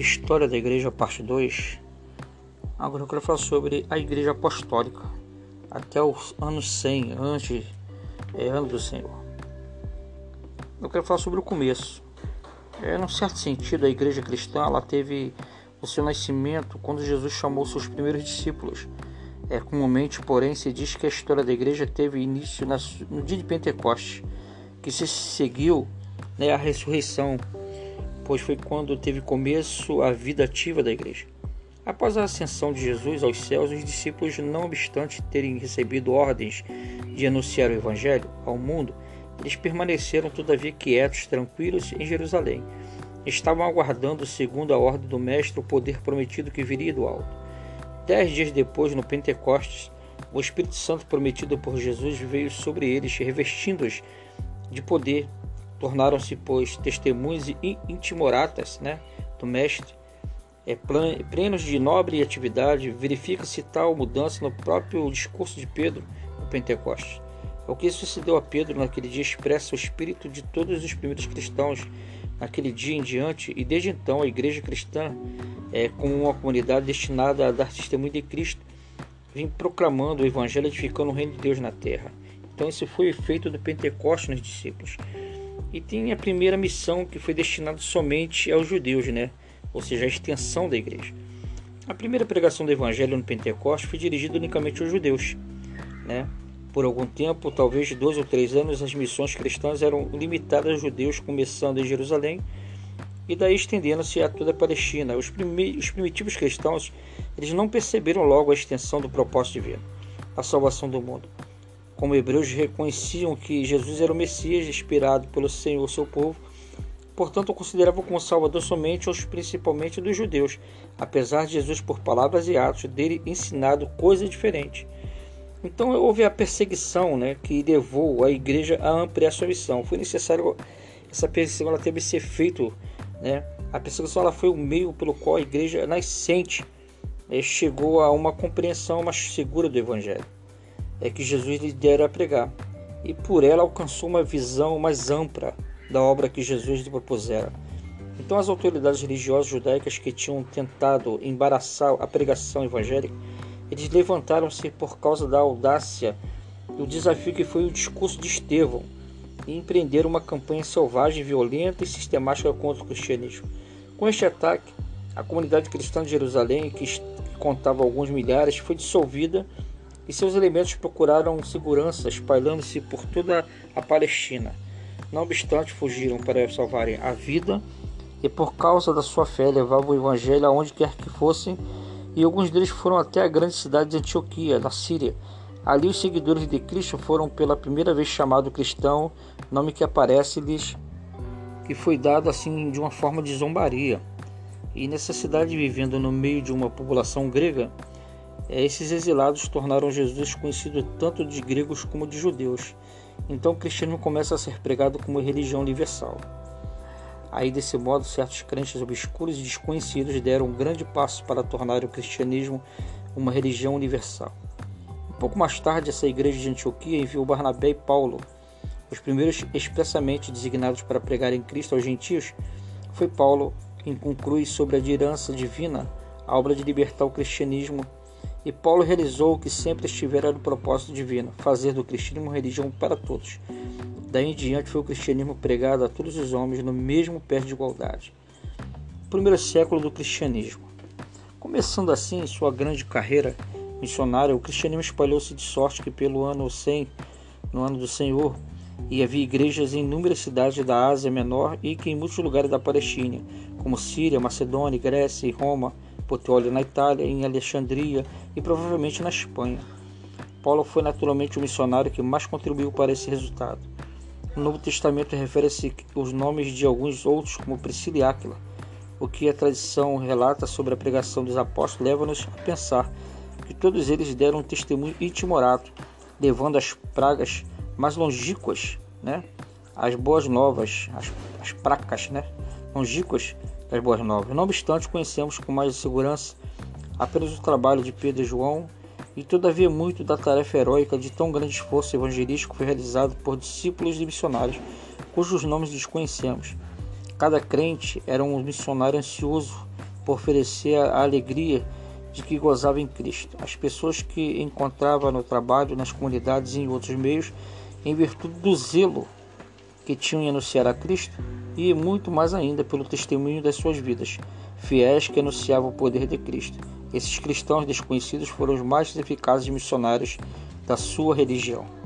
História da Igreja, parte 2. Agora eu quero falar sobre a Igreja Apostólica, até os anos 100, antes é, ano do Senhor. Eu quero falar sobre o começo. É, num certo sentido, a Igreja Cristã ela teve o seu nascimento quando Jesus chamou seus primeiros discípulos. É, comumente, porém, se diz que a história da Igreja teve início no dia de Pentecostes, que se seguiu né, a ressurreição pois foi quando teve começo a vida ativa da igreja. Após a ascensão de Jesus aos céus, os discípulos, não obstante terem recebido ordens de anunciar o Evangelho ao mundo, eles permaneceram todavia quietos, tranquilos em Jerusalém. Estavam aguardando, segundo a ordem do Mestre, o poder prometido que viria do alto. Dez dias depois, no Pentecostes, o Espírito Santo prometido por Jesus veio sobre eles, revestindo-os de poder Tornaram-se, pois, testemunhos e intimoratas né, do Mestre. É, plenos de nobre atividade, verifica-se tal mudança no próprio discurso de Pedro no Pentecostes. O que sucedeu a Pedro naquele dia expressa o espírito de todos os primeiros cristãos naquele dia em diante, e desde então a igreja cristã, é, como uma comunidade destinada a dar testemunho de Cristo, vem proclamando o evangelho edificando o reino de Deus na terra. Então esse foi o efeito do Pentecostes nos discípulos e tem a primeira missão que foi destinada somente aos judeus, né? ou seja, a extensão da igreja. A primeira pregação do evangelho no Pentecostes foi dirigida unicamente aos judeus. Né? Por algum tempo, talvez dois ou três anos, as missões cristãs eram limitadas aos judeus, começando em Jerusalém e daí estendendo-se a toda a Palestina. Os, os primitivos cristãos eles não perceberam logo a extensão do propósito divino, a salvação do mundo como hebreus reconheciam que Jesus era o Messias inspirado pelo Senhor, seu povo, portanto consideravam como Salvador somente os principalmente dos judeus, apesar de Jesus, por palavras e atos dele, ensinado coisa diferente. Então houve a perseguição né, que levou a igreja a ampliar sua missão. Foi necessário, essa perseguição ela teve esse efeito. Né? A perseguição ela foi o meio pelo qual a igreja nascente né, chegou a uma compreensão mais segura do Evangelho é que Jesus lhe dera a pregar, e por ela alcançou uma visão mais ampla da obra que Jesus lhe propusera. Então as autoridades religiosas judaicas que tinham tentado embaraçar a pregação evangélica, eles levantaram-se por causa da audácia e o desafio que foi o discurso de Estevão e empreenderam uma campanha selvagem, violenta e sistemática contra o cristianismo. Com este ataque, a comunidade cristã de Jerusalém, que contava alguns milhares, foi dissolvida e seus elementos procuraram segurança espalhando-se por toda a Palestina. Não obstante, fugiram para salvarem a vida e por causa da sua fé levavam o evangelho aonde quer que fossem, e alguns deles foram até a grande cidade de Antioquia, na Síria. Ali os seguidores de Cristo foram pela primeira vez chamados cristão, nome que aparece-lhes que foi dado assim de uma forma de zombaria. E nessa cidade vivendo no meio de uma população grega, esses exilados tornaram Jesus conhecido tanto de gregos como de judeus. Então o cristianismo começa a ser pregado como religião universal. Aí, desse modo, certos crentes obscuros e desconhecidos deram um grande passo para tornar o cristianismo uma religião universal. Um pouco mais tarde, essa igreja de Antioquia enviou Barnabé e Paulo. Os primeiros expressamente designados para pregar em Cristo aos gentios foi Paulo, quem conclui sobre a herança divina a obra de libertar o cristianismo e Paulo realizou o que sempre estivera no propósito divino, fazer do cristianismo religião para todos. Daí em diante foi o cristianismo pregado a todos os homens no mesmo pé de igualdade. Primeiro século do cristianismo. Começando assim sua grande carreira missionária, o cristianismo espalhou-se de sorte que pelo ano 100, no ano do Senhor, e havia igrejas em inúmeras cidades da Ásia Menor e que em muitos lugares da Palestina, como Síria, Macedônia, Grécia e Roma, Puteoli na Itália, em Alexandria e provavelmente na Espanha. Paulo foi naturalmente o missionário que mais contribuiu para esse resultado. No Novo Testamento refere-se os nomes de alguns outros, como Priscila e Áquila. O que a tradição relata sobre a pregação dos apóstolos leva-nos a pensar que todos eles deram um testemunho intimorato, levando as pragas mais longínquas, né? as boas novas, as, as pracas né? longínquas das Boas Novas. Não obstante, conhecemos com mais segurança apenas o trabalho de Pedro e João, e todavia muito da tarefa heróica de tão grande esforço evangelístico foi realizado por discípulos e missionários, cujos nomes desconhecemos. Cada crente era um missionário ansioso por oferecer a alegria de que gozava em Cristo. As pessoas que encontrava no trabalho, nas comunidades e em outros meios, em virtude do zelo que tinham em anunciar a Cristo, e muito mais ainda pelo testemunho das suas vidas, fiéis que anunciavam o poder de Cristo. Esses cristãos desconhecidos foram os mais eficazes missionários da sua religião.